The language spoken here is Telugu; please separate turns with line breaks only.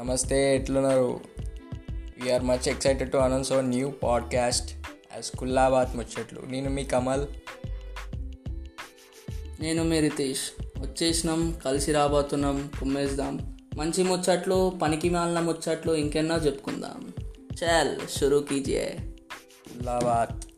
నమస్తే ఎట్లున్నారు? We are much excited to announce our new podcast as Kullabad ముచ్చట్లు నేను మీ కమల్
నేను మీ రితీష్ వచ్చేసినాం కలిసి రాబోతున్నాం కుమ్మేద్దాం. మంచి ముచ్చట్లు పనికి మాలిన ముచ్చట్లు ఇంకెన్నో చెప్పుకుందాం. చల్ షురూ కీజియే
కుల్లాబాద్